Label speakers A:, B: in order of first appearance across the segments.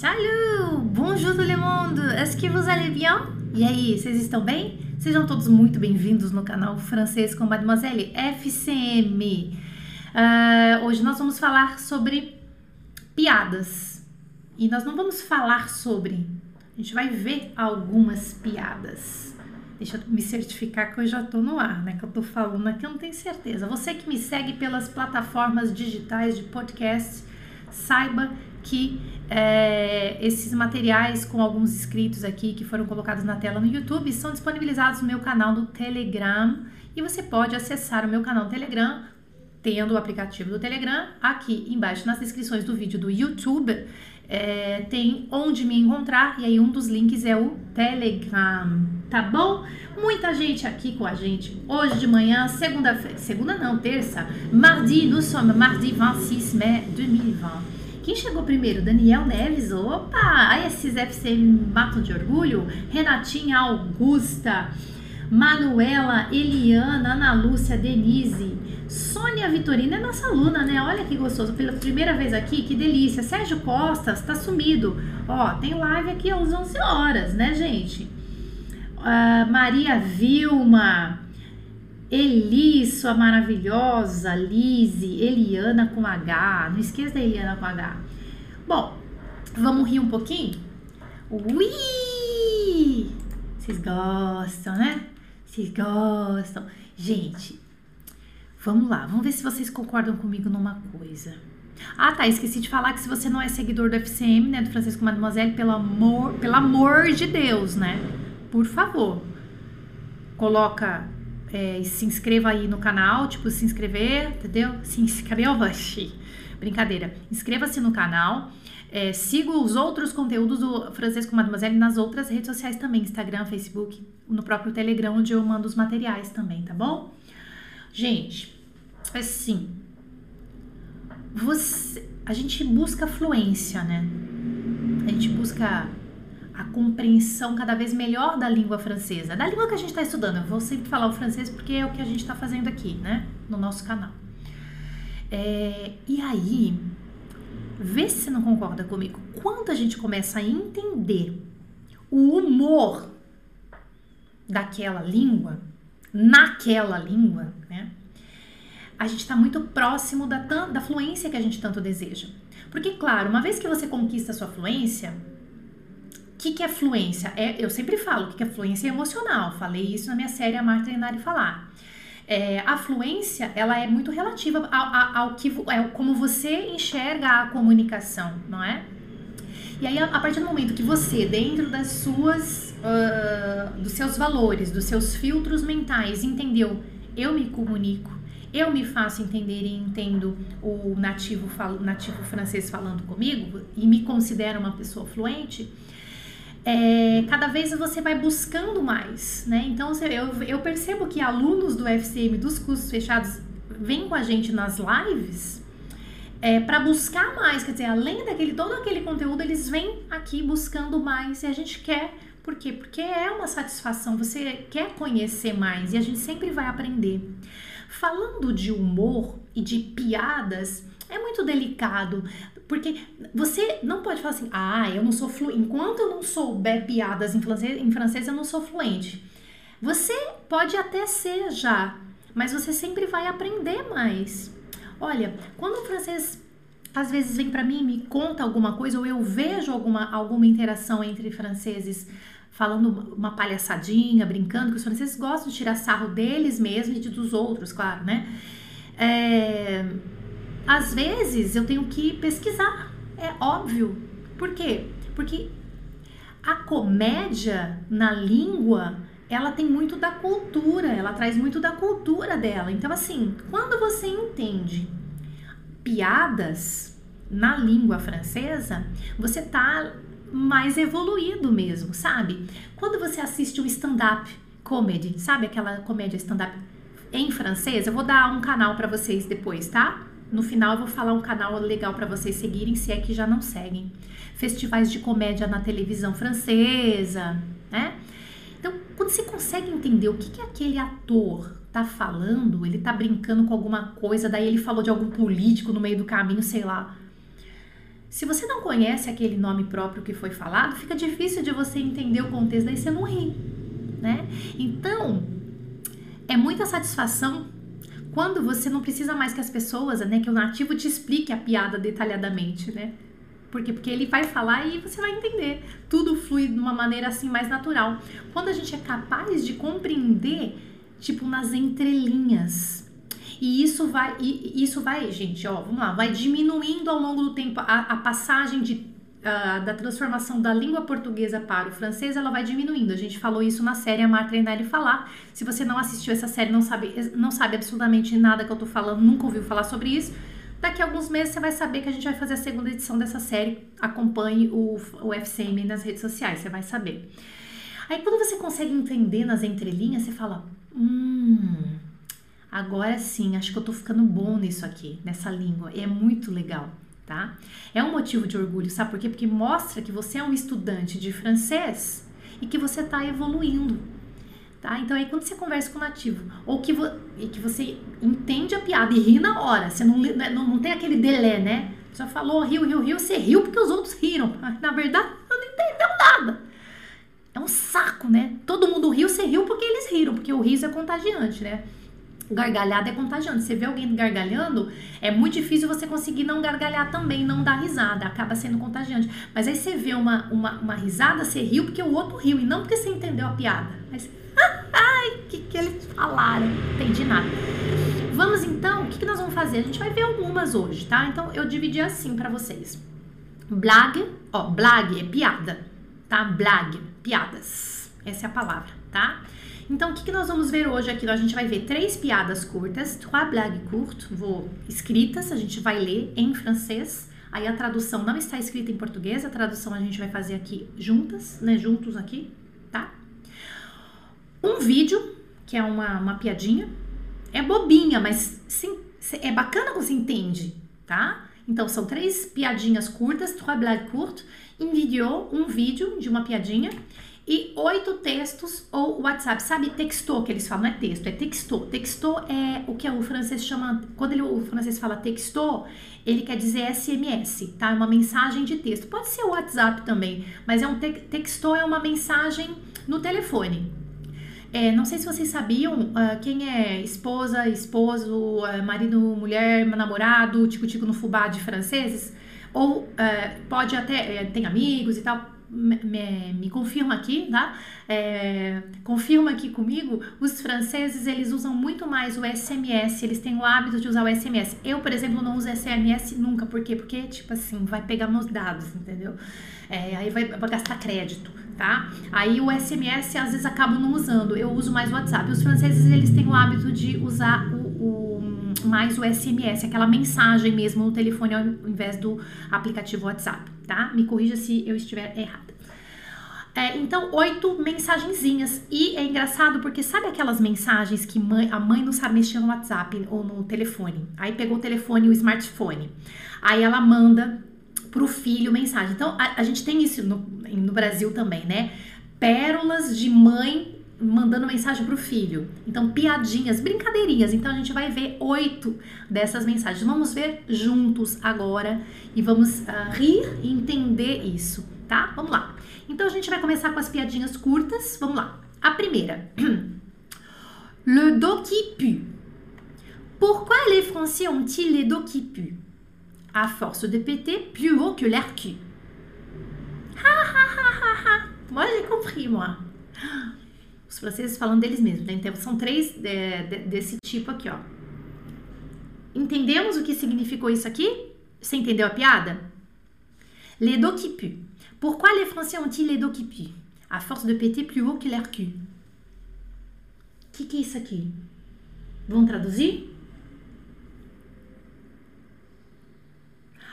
A: Salut! Bonjour tout le monde! Est-ce que vous allez bien? E aí, vocês estão bem? Sejam todos muito bem-vindos no canal Francês com Mademoiselle FCM. Uh, hoje nós vamos falar sobre piadas. E nós não vamos falar sobre, a gente vai ver algumas piadas. Deixa eu me certificar que eu já tô no ar, né? Que eu tô falando aqui, eu não tenho certeza. Você que me segue pelas plataformas digitais de podcast, saiba que é, esses materiais com alguns inscritos aqui que foram colocados na tela no YouTube são disponibilizados no meu canal do Telegram e você pode acessar o meu canal do Telegram tendo o aplicativo do Telegram aqui embaixo nas descrições do vídeo do YouTube é, tem onde me encontrar e aí um dos links é o Telegram, tá bom? Muita gente aqui com a gente hoje de manhã, segunda-feira, segunda não, terça, mardi, nous sommes mardi 26 mai 2020. Quem chegou primeiro? Daniel Neves. Opa! Aí esses FC matam de orgulho. Renatinha Augusta. Manuela, Eliana, Ana Lúcia, Denise, Sônia Vitorina é nossa aluna, né? Olha que gostoso, pela primeira vez aqui, que delícia. Sérgio Costas, tá sumido. Ó, tem live aqui às 11 horas, né, gente? Uh, Maria Vilma, Eli, sua maravilhosa, Lise, Eliana com H. Não esqueça da Eliana com H. Bom, vamos rir um pouquinho? Ui! Vocês gostam, né? Vocês gostam. Gente, vamos lá. Vamos ver se vocês concordam comigo numa coisa. Ah, tá. Esqueci de falar que se você não é seguidor do FCM, né, do Francisco Mademoiselle, pelo amor, pelo amor de Deus, né? Por favor, coloca é, se inscreva aí no canal, tipo, se inscrever, entendeu? Se inscreva, brincadeira. Inscreva-se no canal. É, siga os outros conteúdos do Francesco Mademoiselle nas outras redes sociais também, Instagram, Facebook, no próprio Telegram, onde eu mando os materiais também, tá bom? Gente, assim, você, a gente busca fluência, né? A gente busca a compreensão cada vez melhor da língua francesa, da língua que a gente está estudando. Eu vou sempre falar o francês porque é o que a gente está fazendo aqui, né, no nosso canal. É, e aí, vê se você não concorda comigo. Quando a gente começa a entender o humor daquela língua, naquela língua, né? A gente está muito próximo da, da fluência que a gente tanto deseja. Porque, claro, uma vez que você conquista a sua fluência, que, que é fluência? É, eu sempre falo que, que é fluência emocional. Falei isso na minha série Amar, Treinar e Falar. É, a fluência, ela é muito relativa ao, ao, ao que, é, como você enxerga a comunicação, não é? E aí, a partir do momento que você, dentro das suas, uh, dos seus valores, dos seus filtros mentais, entendeu, eu me comunico, eu me faço entender e entendo o nativo, nativo francês falando comigo e me considero uma pessoa fluente, é, cada vez você vai buscando mais, né? Então eu, eu percebo que alunos do FCM dos cursos fechados vêm com a gente nas lives é, para buscar mais, quer dizer, além daquele todo aquele conteúdo, eles vêm aqui buscando mais e a gente quer, por quê? Porque é uma satisfação, você quer conhecer mais e a gente sempre vai aprender. Falando de humor e de piadas, é muito delicado, porque você não pode falar assim, ah, eu não sou fluente. Enquanto eu não souber piadas em francês, em francês, eu não sou fluente. Você pode até ser já, mas você sempre vai aprender mais. Olha, quando o francês às vezes vem para mim me conta alguma coisa, ou eu vejo alguma, alguma interação entre franceses falando uma palhaçadinha, brincando, que os franceses gostam de tirar sarro deles mesmos e de dos outros, claro, né? É, às vezes eu tenho que pesquisar, é óbvio. Por quê? Porque a comédia na língua, ela tem muito da cultura, ela traz muito da cultura dela. Então, assim, quando você entende piadas na língua francesa, você tá mais evoluído mesmo, sabe? Quando você assiste um stand-up comedy, sabe aquela comédia stand-up em francês? Eu vou dar um canal para vocês depois, tá? No final eu vou falar um canal legal para vocês seguirem, se é que já não seguem. Festivais de comédia na televisão francesa, né? Então, quando você consegue entender o que, que aquele ator tá falando, ele tá brincando com alguma coisa, daí ele falou de algum político no meio do caminho, sei lá. Se você não conhece aquele nome próprio que foi falado, fica difícil de você entender o contexto, daí você não ri, né? Então, é muita satisfação quando você não precisa mais que as pessoas, né, que o nativo te explique a piada detalhadamente, né? Por quê? Porque ele vai falar e você vai entender. Tudo flui de uma maneira assim mais natural. Quando a gente é capaz de compreender, tipo, nas entrelinhas. E isso vai, e isso vai, gente, ó, vamos lá, vai diminuindo ao longo do tempo a, a passagem de Uh, da transformação da língua portuguesa para o francês, ela vai diminuindo. A gente falou isso na série Amar, Treinar e Falar. Se você não assistiu essa série, não sabe, não sabe absolutamente nada que eu tô falando, nunca ouviu falar sobre isso, Daqui a alguns meses você vai saber que a gente vai fazer a segunda edição dessa série. Acompanhe o, o FCM nas redes sociais, você vai saber. Aí quando você consegue entender nas entrelinhas, você fala: Hum, agora sim, acho que eu tô ficando bom nisso aqui, nessa língua. E é muito legal, tá? É um motivo de orgulho, sabe por quê? Porque mostra que você é um estudante de francês e que você está evoluindo tá? Então aí quando você conversa com o nativo, ou que, vo, que você entende a piada e ri na hora, você não, né, não, não tem aquele delé, né? A falou, riu, riu, riu, você riu porque os outros riram. Na verdade, não entendeu nada. É um saco, né? Todo mundo riu, você riu porque eles riram, porque o riso é contagiante, né? Gargalhada é contagiante. Você vê alguém gargalhando, é muito difícil você conseguir não gargalhar também, não dar risada, acaba sendo contagiante. Mas aí você vê uma, uma, uma risada, você riu porque o outro riu e não porque você entendeu a piada. Mas Ai, o que, que eles falaram? Entendi nada. Vamos então, o que, que nós vamos fazer? A gente vai ver algumas hoje, tá? Então eu dividi assim para vocês. Blag, ó, blag é piada, tá? Blag, piadas. Essa é a palavra, tá? Então, o que, que nós vamos ver hoje aqui? A gente vai ver três piadas curtas, trois blagues courtes, vou escritas, a gente vai ler em francês. Aí a tradução não está escrita em português, a tradução a gente vai fazer aqui juntas, né? Juntos aqui, tá? Um vídeo, que é uma, uma piadinha, é bobinha, mas sim, é bacana quando você entende, tá? Então são três piadinhas curtas, trois blagues courtes, em vídeo, um vídeo de uma piadinha e oito textos ou WhatsApp. Sabe texto que eles falam? Não é texto, é texto. Texto é o que o francês chama. Quando ele, o francês fala texto, ele quer dizer SMS, tá? É uma mensagem de texto. Pode ser o WhatsApp também, mas é um te texto é uma mensagem no telefone. É, não sei se vocês sabiam uh, quem é esposa, esposo, uh, marido, mulher, namorado, tico-tico no fubá de franceses, ou uh, pode até, é, tem amigos e tal, me, me, confirma aqui, tá? É, confirma aqui comigo, os franceses eles usam muito mais o SMS, eles têm o hábito de usar o SMS. Eu, por exemplo, não uso SMS nunca, por quê? Porque, tipo assim, vai pegar meus dados, entendeu? É, aí vai, vai gastar crédito tá? Aí o SMS às vezes acabo não usando, eu uso mais o WhatsApp. Os franceses eles têm o hábito de usar o, o, mais o SMS, aquela mensagem mesmo no telefone ao invés do aplicativo WhatsApp, tá? Me corrija se eu estiver errada. É, então, oito mensagenzinhas. E é engraçado porque sabe aquelas mensagens que mãe, a mãe não sabe mexer no WhatsApp ou no telefone? Aí pegou o telefone e o smartphone. Aí ela manda pro filho mensagem. Então, a, a gente tem isso no, no Brasil também, né? Pérolas de mãe mandando mensagem pro filho. Então, piadinhas, brincadeirinhas. Então, a gente vai ver oito dessas mensagens. Vamos ver juntos agora e vamos uh, rir e entender isso, tá? Vamos lá. Então, a gente vai começar com as piadinhas curtas. Vamos lá. A primeira. Le dos qui pue. Pourquoi les Français ont-ils les dos qui puent à force de péter plus haut que l'air cul. Ha ha ha ha ha! Moi j'ai compris, moi. Os franceses falando deles mesmos, né? Então são três é, de, desse tipo aqui, ó. Entendemos o que significou isso aqui? Você entendeu a piada? Les dos qui puent. Pourquoi les Français ont-ils les dos qui puent? À force de péter plus haut que l'air cul. O que, que é isso aqui? Vamos traduzir?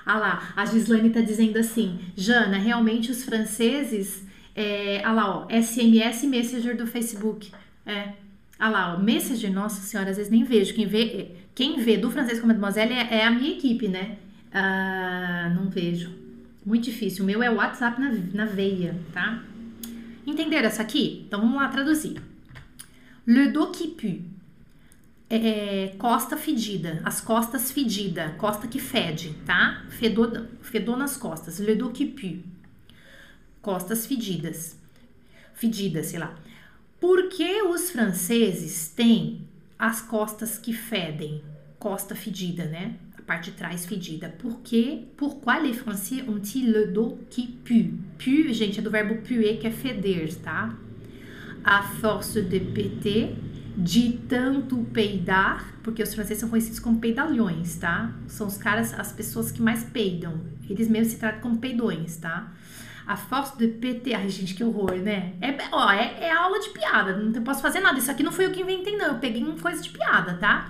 A: Ah lá, a Gislaine tá dizendo assim, Jana, realmente os franceses, é, ah lá, ó, SMS Messenger do Facebook. É, ah lá, ó, Messenger, nossa senhora, às vezes nem vejo. Quem vê, quem vê do francês com Mademoiselle é, é a minha equipe, né? Ah, não vejo. Muito difícil. O meu é WhatsApp na, na veia, tá? Entenderam essa aqui? Então vamos lá traduzir. Le dos qui pue. é, costa fedida, as costas fedida, costa que fede, tá? Fedor, fedor nas costas, le dos qui pue. Costas fedidas. Fedidas, sei lá. Por que os franceses têm as costas que fedem? Costa fedida, né? A parte de trás fedida. Por que? Pourquoi les français ont-ils le dos qui pue? Pue, gente, é do verbo puer, que é feder, tá? A force de péter de tanto peidar, porque os franceses são conhecidos como peidalhões, tá? São os caras, as pessoas que mais peidam. Eles mesmos se tratam como peidões, tá? A force de PT. Ai, gente, que horror, né? É, ó, é, é aula de piada. Não posso fazer nada. Isso aqui não foi eu que inventei, não. Eu peguei uma coisa de piada, tá?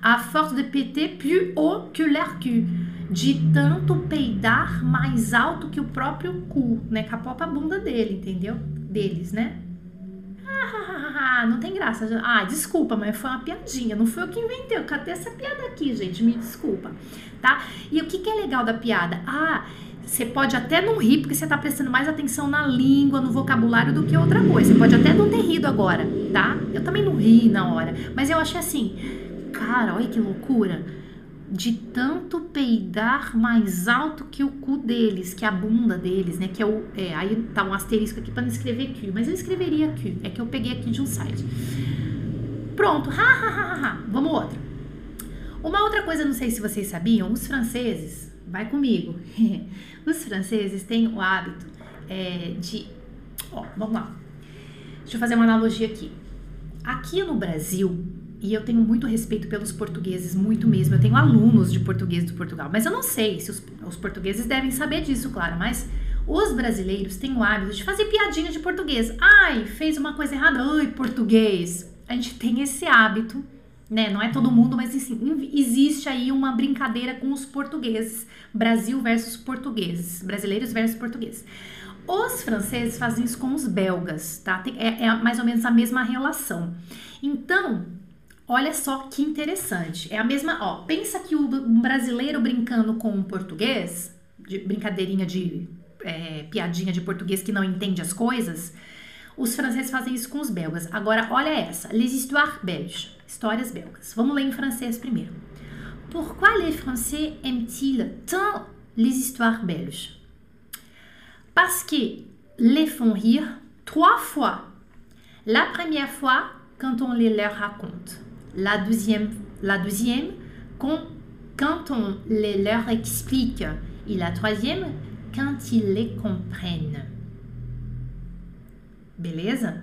A: A force de PT plus haut que l'air cul. De tanto peidar mais alto que o próprio cu, né? Com a bunda dele, entendeu? Deles, né? Ah, não tem graça. Ah, desculpa, mas foi uma piadinha. Não foi eu que inventei. Eu catei essa piada aqui, gente. Me desculpa, tá? E o que, que é legal da piada? Ah, você pode até não rir, porque você tá prestando mais atenção na língua, no vocabulário do que outra coisa. Você pode até não ter rido agora, tá? Eu também não ri na hora. Mas eu achei assim, cara, olha que loucura de tanto peidar mais alto que o cu deles, que a bunda deles, né? Que é o. É, aí tá um asterisco aqui para não escrever Q, mas eu escreveria Q. É que eu peguei aqui de um site. Pronto, ha, ha, ha, ha, ha. Vamos outra. Uma outra coisa, não sei se vocês sabiam, os franceses, vai comigo, os franceses têm o hábito é, de. Ó, vamos lá. Deixa eu fazer uma analogia aqui. Aqui no Brasil, e eu tenho muito respeito pelos portugueses, muito mesmo. Eu tenho alunos de português de Portugal, mas eu não sei se os, os portugueses devem saber disso, claro, mas os brasileiros têm o hábito de fazer piadinha de português. Ai, fez uma coisa errada, ai, português. A gente tem esse hábito, né? Não é todo mundo, mas assim, existe aí uma brincadeira com os portugueses. Brasil versus portugueses, brasileiros versus portugueses. Os franceses fazem isso com os belgas, tá? É, é mais ou menos a mesma relação. Então, Olha só que interessante. É a mesma, ó, pensa que o um brasileiro brincando com um português, de brincadeirinha de é, piadinha de português que não entende as coisas, os franceses fazem isso com os belgas. Agora, olha essa, les histoires belges, histórias belgas. Vamos ler em francês primeiro. Pourquoi les Français aiment-ils tant les histoires belges? Parce que les font rire trois fois. La première fois, quand on les leur raconte. La deuxième, la deuxième quand, quand on les leur explique. Et la troisième, quand ils les comprennent. Beleza?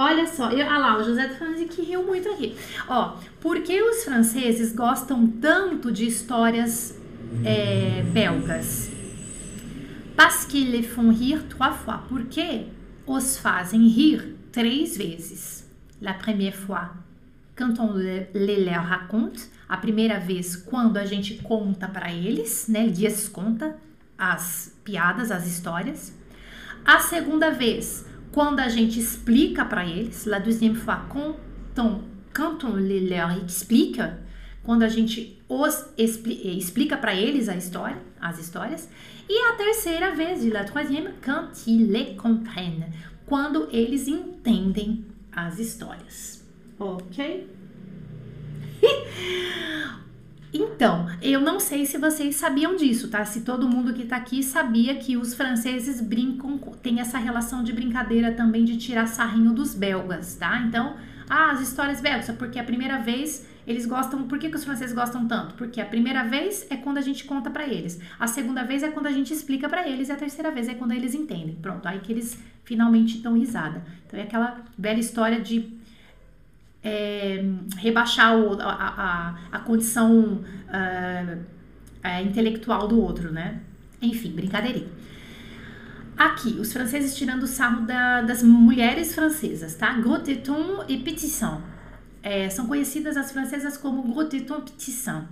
A: Olha só, eu, ah lá, o José tá falando que riu muito aqui. Ó, por que os franceses gostam tanto de histórias é, belgas? Parce qu'ils les font rire trois fois. Porque os fazem rir três vezes. La première fois, quand on les leur raconte, a primeira vez quando a gente conta para eles, né? Dias conta as piadas, as histórias. A segunda vez, quando a gente explica para eles, la deuxième fois, quand quand on leur explique, quando a gente os expli explica para eles a história, as histórias. E a terceira vez, la troisième, quand ils les comprennent, quando eles entendem as histórias, ok? então, eu não sei se vocês sabiam disso, tá? Se todo mundo que tá aqui sabia que os franceses brincam, tem essa relação de brincadeira também de tirar sarrinho dos belgas, tá? Então, ah, as histórias belgas, porque a primeira vez eles gostam. Por que, que os franceses gostam tanto? Porque a primeira vez é quando a gente conta para eles, a segunda vez é quando a gente explica para eles, e a terceira vez é quando eles entendem. Pronto, aí que eles finalmente dão risada. Então é aquela velha história de é, rebaixar o, a, a, a, condição uh, intelectual do outro, né? Enfim, brincadeirinha. Aqui, os franceses tirando o sarro da, das mulheres francesas, tá? Gros e pétissant. É, são conhecidas as francesas como gros tétons pétissants.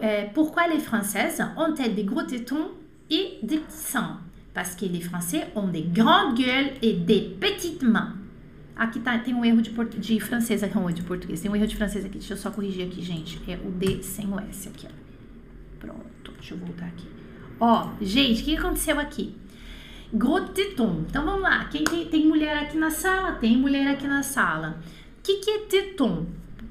A: É, pourquoi les françaises ont-elles des gros tétons et des petits seins? Parce que les français ont des grandes gueules et des petites mains. Aqui tá, tem um erro de, de francês aqui, um de português. Tem um erro de francês aqui. Deixa eu só corrigir aqui, gente. É o D sem o S aqui, ó. Pronto, deixa eu voltar aqui. Ó, gente, o que aconteceu aqui? Gros téton. Então vamos lá. Quem tem, tem mulher aqui na sala? Tem mulher aqui na sala. que, que é teton?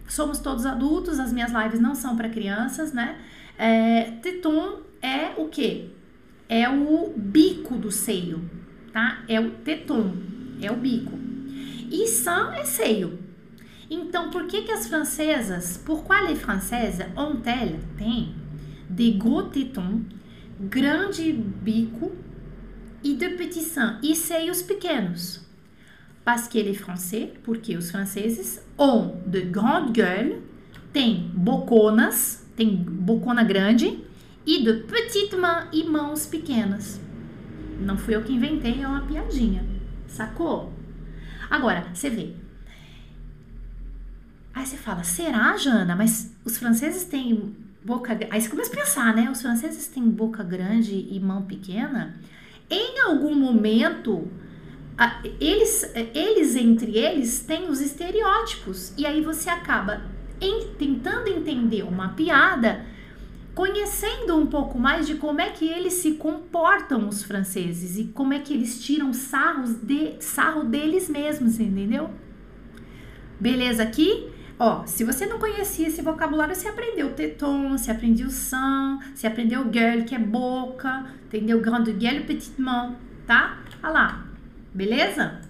A: Somos todos adultos, as minhas lives não são para crianças, né? É, teton é o que? É o bico do seio, tá? É o teton, é o bico. E sein é seio. Então, por que que as francesas, pourquoi les françaises ont-elles, tem, de gros tétons, grande bico e de petits seins, e seios pequenos? Parce que les français, porque os franceses, ont de grandes gueules, tem boconas, tem bocona grande, e de petites mains, e mãos pequenas. Não fui eu que inventei, é uma piadinha. Sacou? Agora, você vê, Aí você fala, será, Jana? Mas os franceses têm boca. Aí você começa a pensar, né? Os franceses têm boca grande e mão pequena. Em algum momento, eles, eles entre eles têm os estereótipos. E aí você acaba em, tentando entender uma piada, conhecendo um pouco mais de como é que eles se comportam, os franceses, e como é que eles tiram sarros de, sarro deles mesmos, entendeu? Beleza aqui? Ó, se você não conhecia esse vocabulário, você aprendeu teton, você aprendeu sang, você aprendeu gueule, que é boca, entendeu? Grande gueule, petite main, tá? Olha lá, beleza?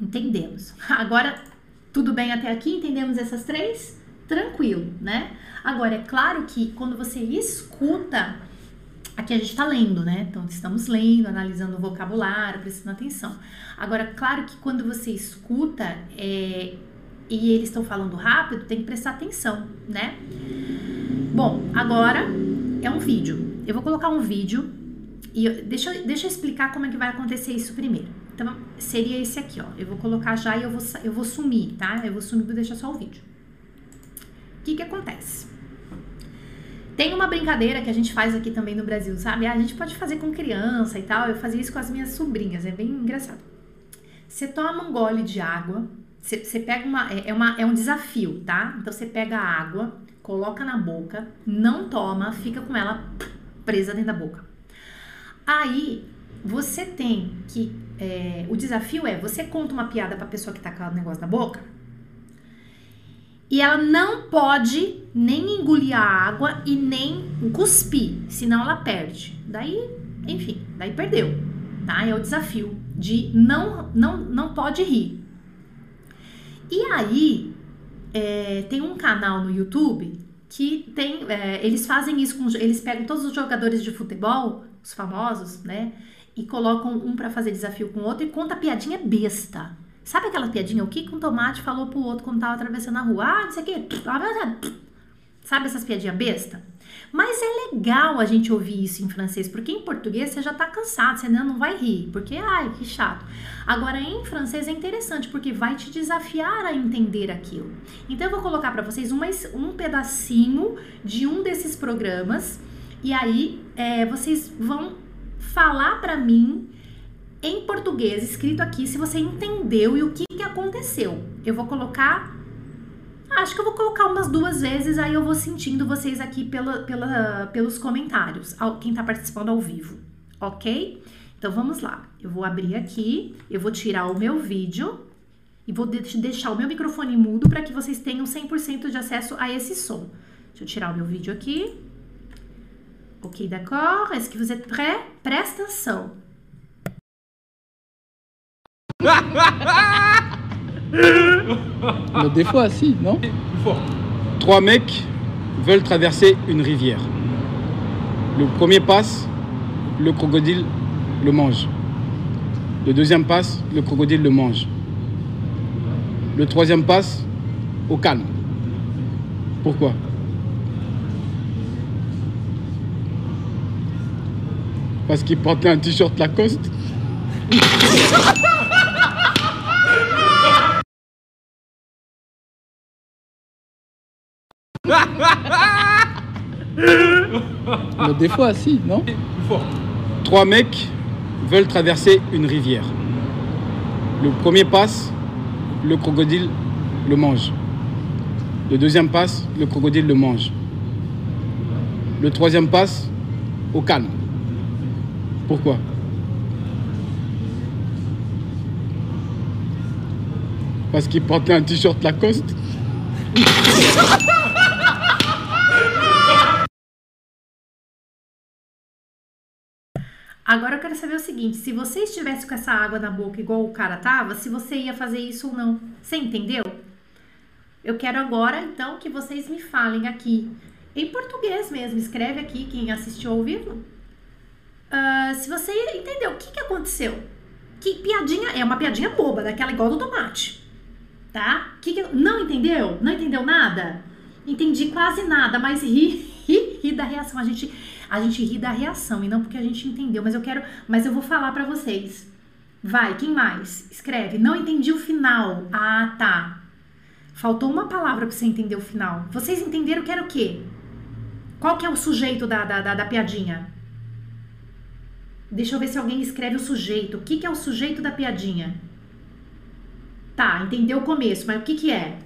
A: Entendemos. Agora, tudo bem até aqui? Entendemos essas três? Tranquilo, né? Agora, é claro que quando você escuta, aqui a gente tá lendo, né? Então, estamos lendo, analisando o vocabulário, prestando atenção. Agora, claro que quando você escuta, é, e eles estão falando rápido, tem que prestar atenção, né? Bom, agora é um vídeo. Eu vou colocar um vídeo e eu, deixa, deixa eu explicar como é que vai acontecer isso primeiro. Então, seria esse aqui, ó. Eu vou colocar já e eu vou, eu vou sumir, tá? Eu vou sumir, vou deixar só o vídeo. O que que acontece? Tem uma brincadeira que a gente faz aqui também no Brasil, sabe? A gente pode fazer com criança e tal. Eu fazia isso com as minhas sobrinhas, é bem engraçado. Você toma um gole de água, você pega uma é, é, uma. é um desafio, tá? Então você pega a água, coloca na boca, não toma, fica com ela presa dentro da boca. Aí você tem que. É, o desafio é: você conta uma piada pra pessoa que tá com o negócio na boca. E ela não pode nem engolir a água e nem cuspir, senão ela perde. Daí, enfim, daí perdeu, tá? É o desafio de não não não pode rir. E aí, é, tem um canal no YouTube que tem. É, eles fazem isso com. Eles pegam todos os jogadores de futebol, os famosos, né? E colocam um para fazer desafio com o outro e conta piadinha besta. Sabe aquela piadinha? O que um tomate falou pro outro quando tava atravessando a rua? Ah, não sei o quê. Sabe essas piadinhas besta? Mas é legal a gente ouvir isso em francês, porque em português você já tá cansado, você não vai rir, porque ai, que chato. Agora em francês é interessante, porque vai te desafiar a entender aquilo. Então eu vou colocar para vocês uma, um pedacinho de um desses programas e aí é, vocês vão falar para mim em português, escrito aqui, se você entendeu e o que, que aconteceu. Eu vou colocar Acho que eu vou colocar umas duas vezes, aí eu vou sentindo vocês aqui pela, pela, pelos comentários, quem tá participando ao vivo, ok? Então vamos lá, eu vou abrir aqui, eu vou tirar o meu vídeo e vou deixar o meu microfone mudo para que vocês tenham 100% de acesso a esse som. Deixa eu tirar o meu vídeo aqui. Ok, d'accord? Est-ce que vous êtes prêts? Presta atenção.
B: Mais des fois, si, non. Trois mecs veulent traverser une rivière. Le premier passe, le crocodile le mange. Le deuxième passe, le crocodile le mange. Le troisième passe, au calme. Pourquoi? Parce qu'il portait un t-shirt Lacoste Mais des fois, si, non Trois mecs veulent traverser une rivière. Le premier passe, le crocodile le mange. Le deuxième passe, le crocodile le mange. Le troisième passe, au calme. Pourquoi? Parce qu'il portait un t-shirt Lacoste.
A: quero saber o seguinte: se você estivesse com essa água na boca igual o cara tava, se você ia fazer isso ou não. Você entendeu? Eu quero agora então que vocês me falem aqui, em português mesmo. Escreve aqui quem assistiu ao vivo. Uh, se você entendeu o que, que aconteceu. Que piadinha é uma piadinha boba, daquela igual do tomate. Tá? Que, que não entendeu? Não entendeu nada? Entendi quase nada, mas ri, ri, ri da reação. A gente a gente ri da reação e não porque a gente entendeu, mas eu quero, mas eu vou falar para vocês. Vai, quem mais? Escreve. Não entendi o final. Ah, tá. Faltou uma palavra para você entender o final. Vocês entenderam que era o quê? Qual que é o sujeito da, da, da, da piadinha? Deixa eu ver se alguém escreve o sujeito. O que, que é o sujeito da piadinha? Tá, entendeu o começo, mas o que, que é?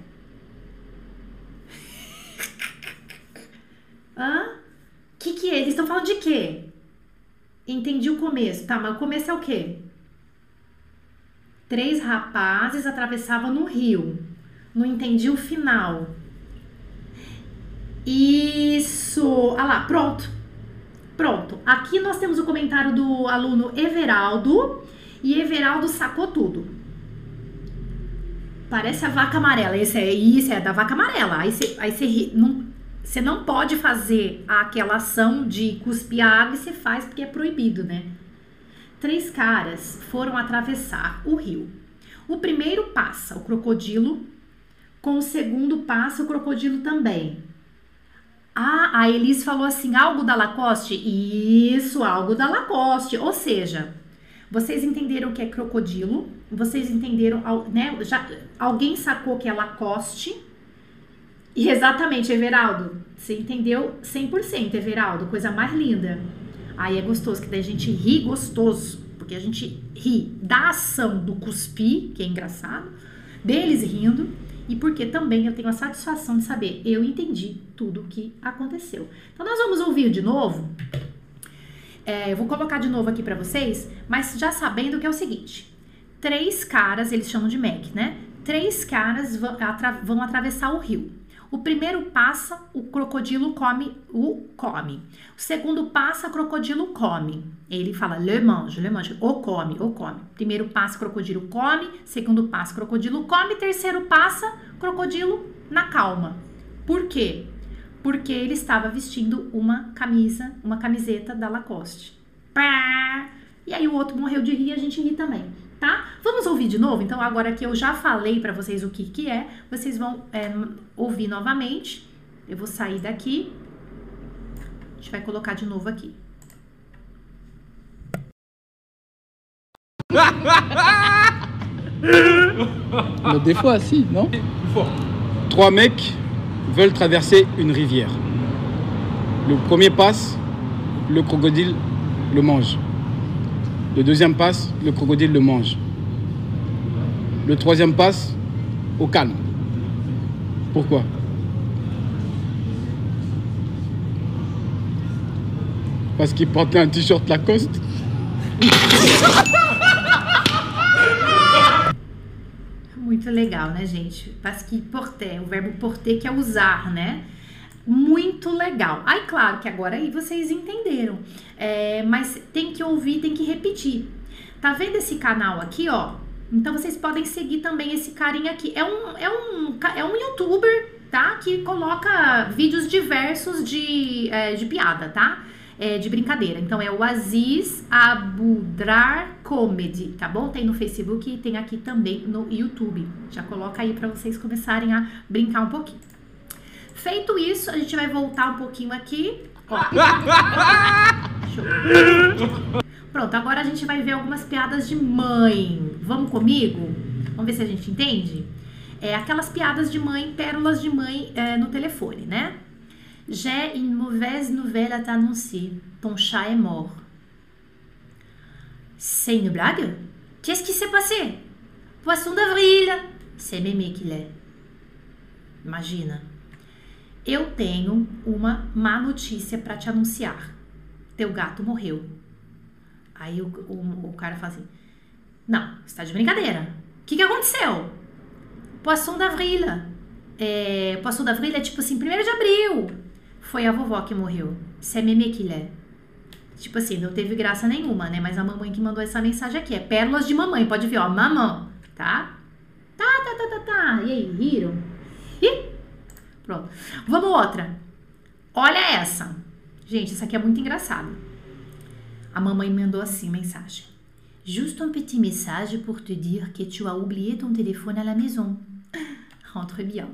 A: Hã? Que é? Eles estão falando de quê? Entendi o começo. Tá, mas o começo é o quê? Três rapazes atravessavam no rio. Não entendi o final. Isso. Ah lá, pronto. Pronto. Aqui nós temos o comentário do aluno Everaldo. E Everaldo sacou tudo. Parece a vaca amarela. Esse é isso, é da vaca amarela. Aí você, aí você não, você não pode fazer aquela ação de cuspir a água e você faz porque é proibido, né? Três caras foram atravessar o rio. O primeiro passa o crocodilo, com o segundo passa o crocodilo também. Ah, a Elis falou assim: algo da Lacoste? Isso, algo da Lacoste. Ou seja, vocês entenderam o que é crocodilo, vocês entenderam, né? Já, alguém sacou que é Lacoste e exatamente, Everaldo, você entendeu 100%, Everaldo, coisa mais linda. Aí é gostoso, que daí a gente ri gostoso, porque a gente ri da ação do cuspir, que é engraçado, deles rindo, e porque também eu tenho a satisfação de saber, eu entendi tudo o que aconteceu. Então nós vamos ouvir de novo. É, eu vou colocar de novo aqui para vocês, mas já sabendo que é o seguinte: três caras, eles chamam de Mac, né? Três caras vão, atra vão atravessar o rio. O primeiro passa, o crocodilo come, o come. O segundo passa, o crocodilo come. Ele fala le mange, le mange, o come, o come. Primeiro passa, crocodilo come. Segundo passa, crocodilo come. Terceiro passa, crocodilo na calma. Por quê? Porque ele estava vestindo uma camisa, uma camiseta da Lacoste. E aí o outro morreu de rir, a gente ri também tá? Vamos ouvir de novo? Então, agora que eu já falei para vocês o que que é, vocês vão é, ouvir novamente. Eu vou sair daqui. A gente vai colocar de novo aqui.
B: Mais des fois, si, non Trois mecs veulent traverser une rivière. Le premier passe, le crocodile le mange. Le deuxième passe, le crocodile le mange. Le troisième passe, au calme. Pourquoi? Parce qu'il portait un t-shirt Lacoste.
A: Muito legal, né, gente? Parce que porter, o verbo porter que é usar, né? Muito legal. Aí, claro que agora aí vocês entenderam, é, mas tem que ouvir, tem que repetir. Tá vendo esse canal aqui, ó? Então vocês podem seguir também esse carinha aqui. É um, é um, é um youtuber, tá? Que coloca vídeos diversos de, é, de piada, tá? É, de brincadeira. Então é o Aziz Abudrar Comedy, tá bom? Tem no Facebook e tem aqui também no YouTube. Já coloca aí para vocês começarem a brincar um pouquinho. Feito isso, a gente vai voltar um pouquinho aqui. Ó. Pronto, agora a gente vai ver algumas piadas de mãe. Vamos comigo? Vamos ver se a gente entende? É aquelas piadas de mãe, pérolas de mãe é, no telefone, né? J'ai une mauvaise nouvelle à t'annoncer. Ton chat est mort. C'est une blague? Qu'est-ce qui s'est passé? Poisson d'avril! C'est mémé qu'il est. Imagina. Eu tenho uma má notícia para te anunciar. Teu gato morreu. Aí o, o, o cara fala assim: Não, você tá de brincadeira. O que, que aconteceu? Poisson d'avril. É, Poisson d'avril é tipo assim, 1 de abril. Foi a vovó que morreu. C'est mémé qu'il est. Tipo assim, não teve graça nenhuma, né? Mas a mamãe que mandou essa mensagem aqui é pérolas de mamãe. Pode ver, ó, mamão, tá? Tá, tá, tá, tá, tá. E aí, riram? Ih. Pronto. Vamos outra. Olha essa. Gente, essa aqui é muito engraçada. A mamãe mandou assim, mensagem. Juste un petit message pour te dire que tu as oublié ton téléphone à la maison. Rentre bien.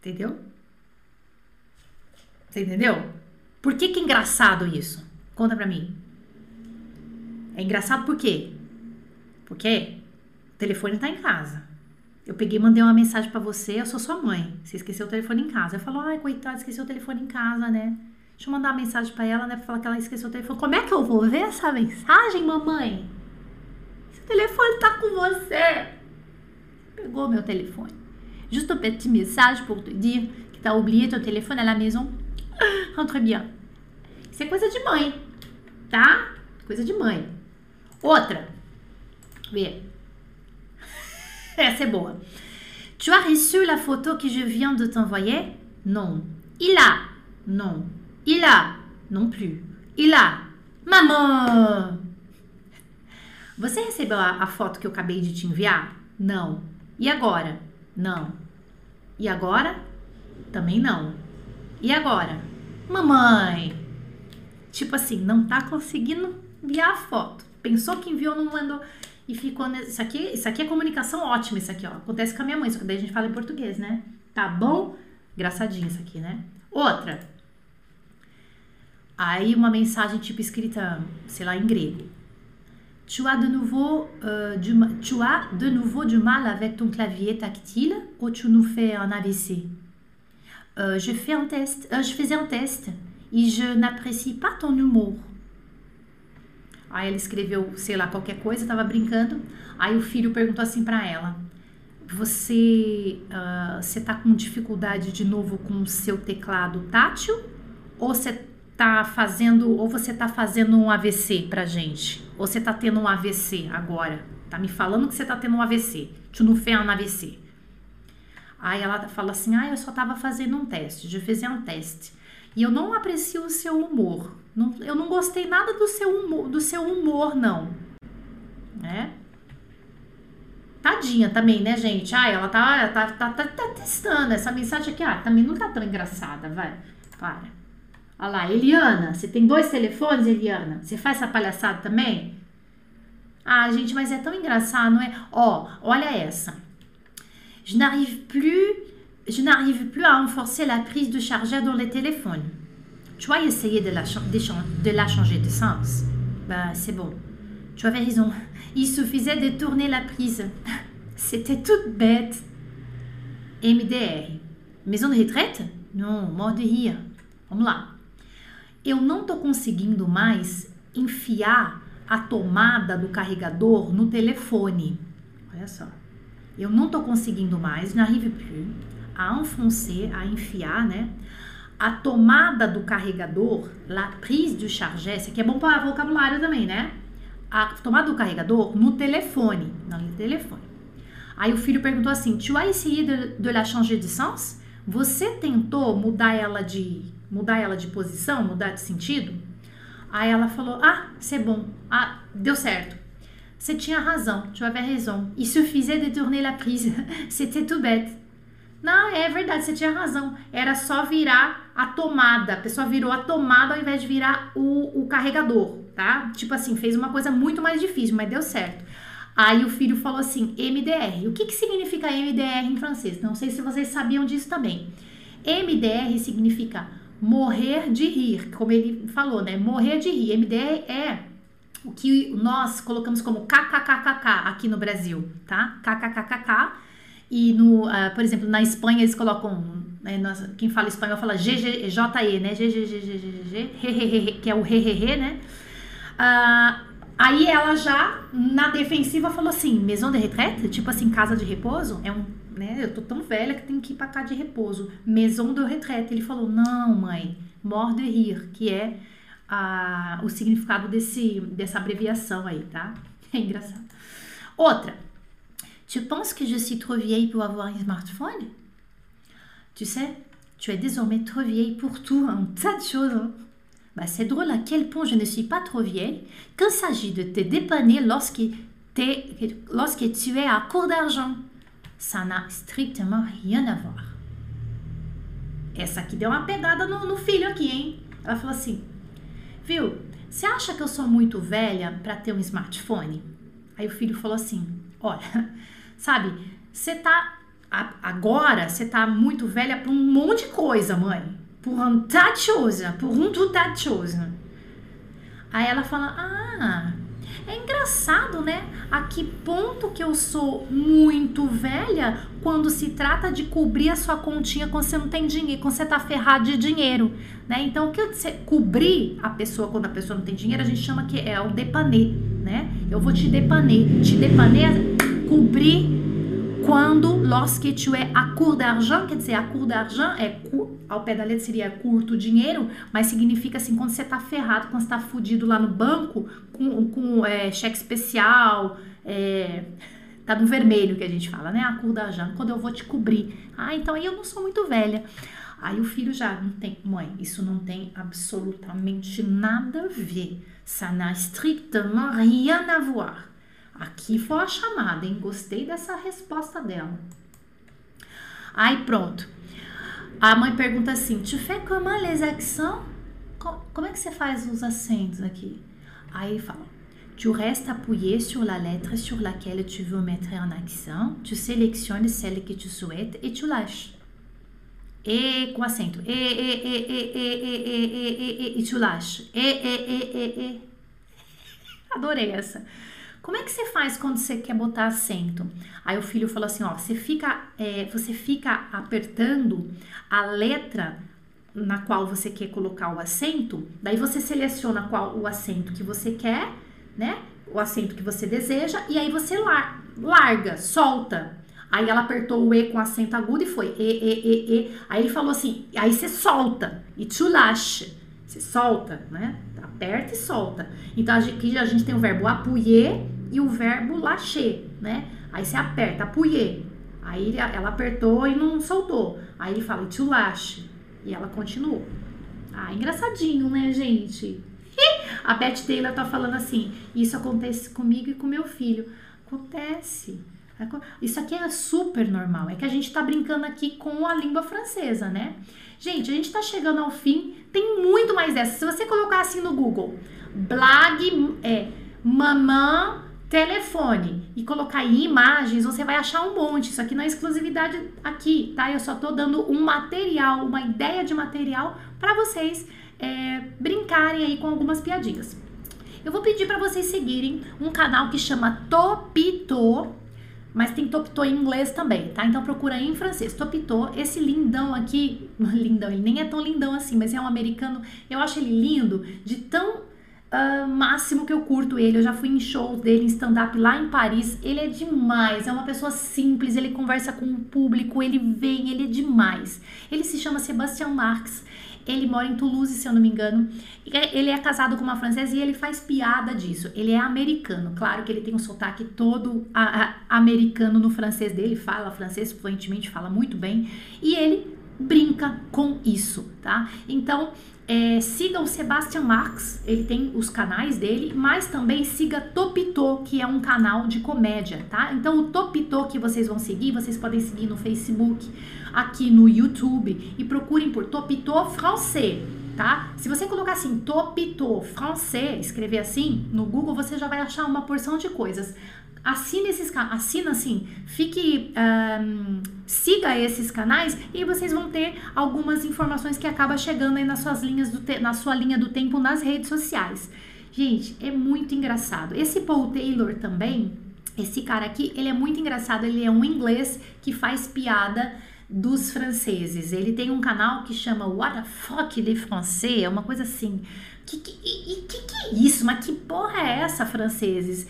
A: Entendeu? Você entendeu? Por que, que é engraçado isso? Conta pra mim. É engraçado por quê? Porque o telefone tá em casa. Eu peguei mandei uma mensagem para você, eu sou sua mãe. Você esqueceu o telefone em casa. Eu falo, ai, coitada, esqueceu o telefone em casa, né? Deixa eu mandar uma mensagem para ela, né? Pra falar que ela esqueceu o telefone. Como é que eu vou ver essa mensagem, mamãe? Esse telefone tá com você. Pegou meu telefone. Juste un petit message pour te dire que t'as oublié ton téléphone à la maison. Rentre bien. Isso é coisa de mãe, tá? Coisa de mãe. Outra. Vê. Essa é boa. Tu as reçu la photo que je viens de t'envoyer? Non. Il a? Non. Il a? Non plus. Il a? Maman! Você recebeu a, a foto que eu acabei de te enviar? Não. E agora? Não. E agora? Também não. E agora? Mamãe! Tipo assim, não tá conseguindo enviar a foto. Pensou que enviou, não mandou. E ficou. Isso, aqui, isso aqui é comunicação ótima, isso aqui, ó. Acontece com a minha mãe, só que daí a gente fala em português, né? Tá bom? Engraçadinho isso aqui, né? Outra. Aí uma mensagem tipo escrita, sei lá, em grego. Tu as de nouveau, euh, du, tu as de nouveau du mal avec ton clavier tactile ou tu nous fais un AVC? Euh, je, fais un test, euh, je faisais un test e je n'apprécie pas ton humour. Aí ela escreveu, sei lá, qualquer coisa, tava brincando. Aí o filho perguntou assim para ela: Você uh, você tá com dificuldade de novo com o seu teclado tátil? Ou você tá fazendo, ou você tá fazendo um AVC pra gente? Ou você tá tendo um AVC agora? Tá me falando que você tá tendo um AVC. Tu não fez um AVC. Aí ela fala assim: Ah, eu só tava fazendo um teste, de fazer um teste. E eu não aprecio o seu humor. Não, eu não gostei nada do seu humor, do seu humor não. Né? Tadinha também, né, gente? Ah, ela tá, tá, tá, tá, tá testando essa mensagem aqui. Ah, também não tá tão engraçada, vai. Para. Olha lá, Eliana, você tem dois telefones, Eliana? Você faz essa palhaçada também? Ah, gente, mas é tão engraçado, não é? Ó, olha essa. Je n'arrive plus je n'arrive plus à renforcer la prise de chargeur dans les téléphones. Tu as essayé de la, de la changer de sens Bah, c'est bon. Tu avais raison. Il suffisait de tourner la prise. C'était toute bête. MDR. Maison de retraite? Não, mort de rir. Vamos lá. Eu não tô conseguindo mais enfiar a tomada do carregador no telefone. Olha só. Eu não tô conseguindo mais, n'arrive plus a enfoncer, a enfiar, né? A tomada do carregador, la prise du chargeur, isso aqui é bom para vocabulário também, né? A tomada do carregador no telefone, no telefone. Aí o filho perguntou assim: Tu as essayé de, de la changer de sens? Você tentou mudar ela de mudar ela de posição, mudar de sentido? Aí ela falou: Ah, c'est bon. Ah, deu certo. Você tinha razão, tu avais raison. Il suffisait de tourner la prise. C'était tout bête. Não, é verdade, você tinha razão. Era só virar a tomada. A pessoa virou a tomada ao invés de virar o, o carregador, tá? Tipo assim, fez uma coisa muito mais difícil, mas deu certo. Aí o filho falou assim: MDR. O que, que significa MDR em francês? Não sei se vocês sabiam disso também. MDR significa morrer de rir, como ele falou, né? Morrer de rir. MDR é o que nós colocamos como KKKKK aqui no Brasil, tá? KKKKK e no, uh, por exemplo, na Espanha eles colocam, né, nós, quem fala espanhol fala GGJE, né? GGGGG, que é o re, né? Uh, aí ela já, na defensiva, falou assim, maison de retraite, tipo assim, casa de repouso, é um, né? Eu tô tão velha que tem que ir pra casa de repouso. Maison de retraite. Ele falou, não, mãe, mort de rire, que é a, o significado desse, dessa abreviação aí, tá? É engraçado. Outra. Tu penses que je suis trop vieille pour avoir un smartphone? Tu sais, tu es désormais trop vieille pour tout, un tas de choses. Hein. Bah, c'est drôle à quel point je ne suis pas trop vieille qu'il s'agit de te dépanner lorsque, tu es à court d'argent. Ça n'a strictement rien a voir. Essa aqui deu uma pegada no, no filho aqui, hein? Ela falou assim: Viu, você acha que eu sou muito velha para ter um smartphone? Aí o filho falou assim: Olha, sabe, você tá. Agora você tá muito velha para um monte de coisa, mãe. Por um coisa. Por um coisa. Aí ela fala: Ah, é engraçado, né? A que ponto que eu sou muito velha quando se trata de cobrir a sua continha quando você não tem dinheiro, quando você tá ferrado de dinheiro, né? Então, o que você cobrir a pessoa quando a pessoa não tem dinheiro, a gente chama que é o depaner, né? Eu vou te depaner. Te depaner é cobrir quando lorsque tu é a court d'argent, quer dizer, a court d'argent é ao pé da letra seria curto dinheiro, mas significa assim, quando você tá ferrado, quando você tá fudido lá no banco, com, com é, cheque especial, é, tá no vermelho que a gente fala, né? A cour d'argent, quando eu vou te cobrir. Ah, então aí eu não sou muito velha. Aí o filho já não tem, mãe, isso não tem absolutamente nada a ver. Ça n'a strictement rien à voir. Aqui foi a chamada, hein? Gostei dessa resposta dela. Aí pronto. A mãe pergunta assim: Tu fais comment les accents? Como é que você faz os acentos aqui? Aí ele fala: Tu restes appuyé sur la lettre sur laquelle tu veux mettre un accent, tu sélectionnes celle que tu souhaites et tu lâches. E com acento. E, e, e, e, e, e, e, e, e, e tu lâches. E, e, e, e, e. Adorei essa. Como é que você faz quando você quer botar acento? Aí o filho falou assim, ó, você fica, é, você fica apertando a letra na qual você quer colocar o acento, daí você seleciona qual o acento que você quer, né? O acento que você deseja e aí você lar larga, solta. Aí ela apertou o E com acento agudo e foi E, E, E, E. Aí ele falou assim, aí você solta e tu lâche. Você solta, né? Aperta e solta. Então aqui a gente tem o verbo appuyer e o verbo lâcher, né? Aí você aperta, appuyer. Aí ela apertou e não soltou. Aí ele fala, tu lâche. E ela continuou. Ah, engraçadinho, né, gente? A Beth Taylor tá falando assim: Isso acontece comigo e com meu filho. Acontece. Isso aqui é super normal. É que a gente tá brincando aqui com a língua francesa, né? Gente, a gente tá chegando ao fim. Tem muito mais dessa. Se você colocar assim no Google, blague é mamã telefone e colocar aí imagens, você vai achar um monte. Isso aqui não é exclusividade aqui, tá? Eu só tô dando um material, uma ideia de material para vocês é, brincarem aí com algumas piadinhas. Eu vou pedir para vocês seguirem um canal que chama Topito, mas tem Topito em inglês também, tá? Então procura em francês, Topito. Esse lindão aqui, lindão, ele nem é tão lindão assim, mas é um americano. Eu acho ele lindo, de tão uh, máximo que eu curto ele. Eu já fui em shows dele em stand-up lá em Paris. Ele é demais, é uma pessoa simples, ele conversa com o público, ele vem, ele é demais. Ele se chama Sebastian Marx. Ele mora em Toulouse, se eu não me engano. É, ele é casado com uma francesa e ele faz piada disso. Ele é americano. Claro que ele tem um sotaque todo a, a, americano no francês dele. Fala francês fluentemente, fala muito bem. E ele brinca com isso, tá? Então, é, siga o Sebastian Marx, ele tem os canais dele, mas também siga Topito, que é um canal de comédia, tá? Então o Topito que vocês vão seguir, vocês podem seguir no Facebook, aqui no YouTube e procurem por Topito Français, tá? Se você colocar assim Topito Français, escrever assim no Google, você já vai achar uma porção de coisas assine esses assina assim, fique um, siga esses canais e vocês vão ter algumas informações que acaba chegando aí nas suas linhas do na sua linha do tempo nas redes sociais. Gente, é muito engraçado. Esse Paul Taylor também, esse cara aqui, ele é muito engraçado, ele é um inglês que faz piada dos franceses. Ele tem um canal que chama What the fuck de français, é uma coisa assim. Que que, que que é isso? Mas que porra é essa, franceses?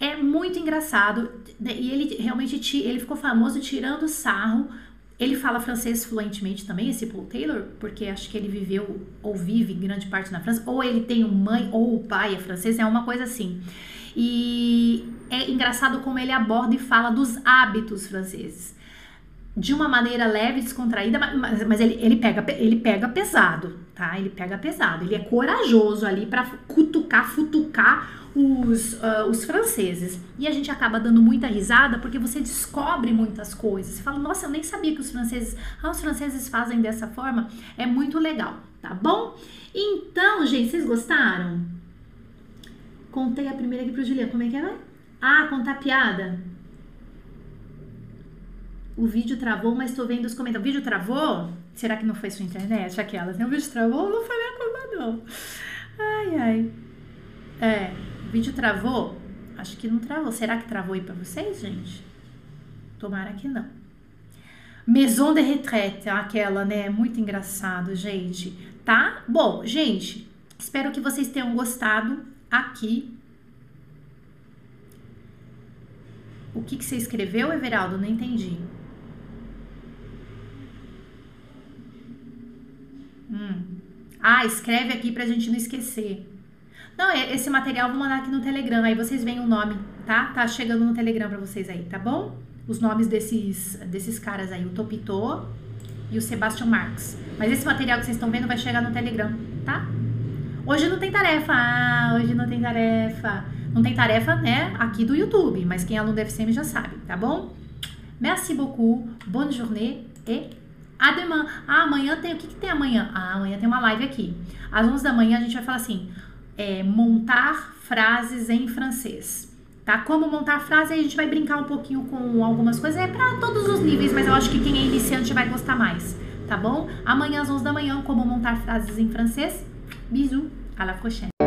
A: É muito engraçado e ele realmente ele ficou famoso tirando sarro. Ele fala francês fluentemente também, esse Paul Taylor, porque acho que ele viveu ou vive grande parte na França, ou ele tem mãe ou o pai é francês, é uma coisa assim. E é engraçado como ele aborda e fala dos hábitos franceses. De uma maneira leve, descontraída, mas, mas ele, ele, pega, ele pega pesado, tá? Ele pega pesado. Ele é corajoso ali para cutucar, futucar os, uh, os franceses. E a gente acaba dando muita risada porque você descobre muitas coisas. Você fala, nossa, eu nem sabia que os franceses, ah, os franceses fazem dessa forma. É muito legal, tá bom? Então, gente, vocês gostaram? Contei a primeira aqui pro Juliano. Como é que é? Ah, contar piada. O vídeo travou, mas tô vendo os comentários. O vídeo travou? Será que não foi sua internet? Aquelas, né? O vídeo travou? Não foi minha culpa, não. Ai, ai. É, o vídeo travou? Acho que não travou. Será que travou aí pra vocês, gente? Tomara que não. Maison de retraite, aquela, né? Muito engraçado, gente. Tá? Bom, gente, espero que vocês tenham gostado aqui. O que, que você escreveu, Everaldo? Não entendi. Hum. Ah, escreve aqui pra gente não esquecer. Não, esse material eu vou mandar aqui no Telegram, aí vocês veem o nome, tá? Tá chegando no Telegram pra vocês aí, tá bom? Os nomes desses, desses caras aí, o Topito e o Sebastian Marx. Mas esse material que vocês estão vendo vai chegar no Telegram, tá? Hoje não tem tarefa, ah, hoje não tem tarefa. Não tem tarefa, né, aqui do YouTube, mas quem é aluno do FCM já sabe, tá bom? Merci beaucoup, bonne journée et à. Ah, amanhã tem, o que, que tem amanhã? Ah, amanhã tem uma live aqui. Às 11 da manhã a gente vai falar assim, é, montar frases em francês. Tá? Como montar frase, a gente vai brincar um pouquinho com algumas coisas. É para todos os níveis, mas eu acho que quem é iniciante vai gostar mais. Tá bom? Amanhã às 11 da manhã, como montar frases em francês. Bisous, à la prochaine.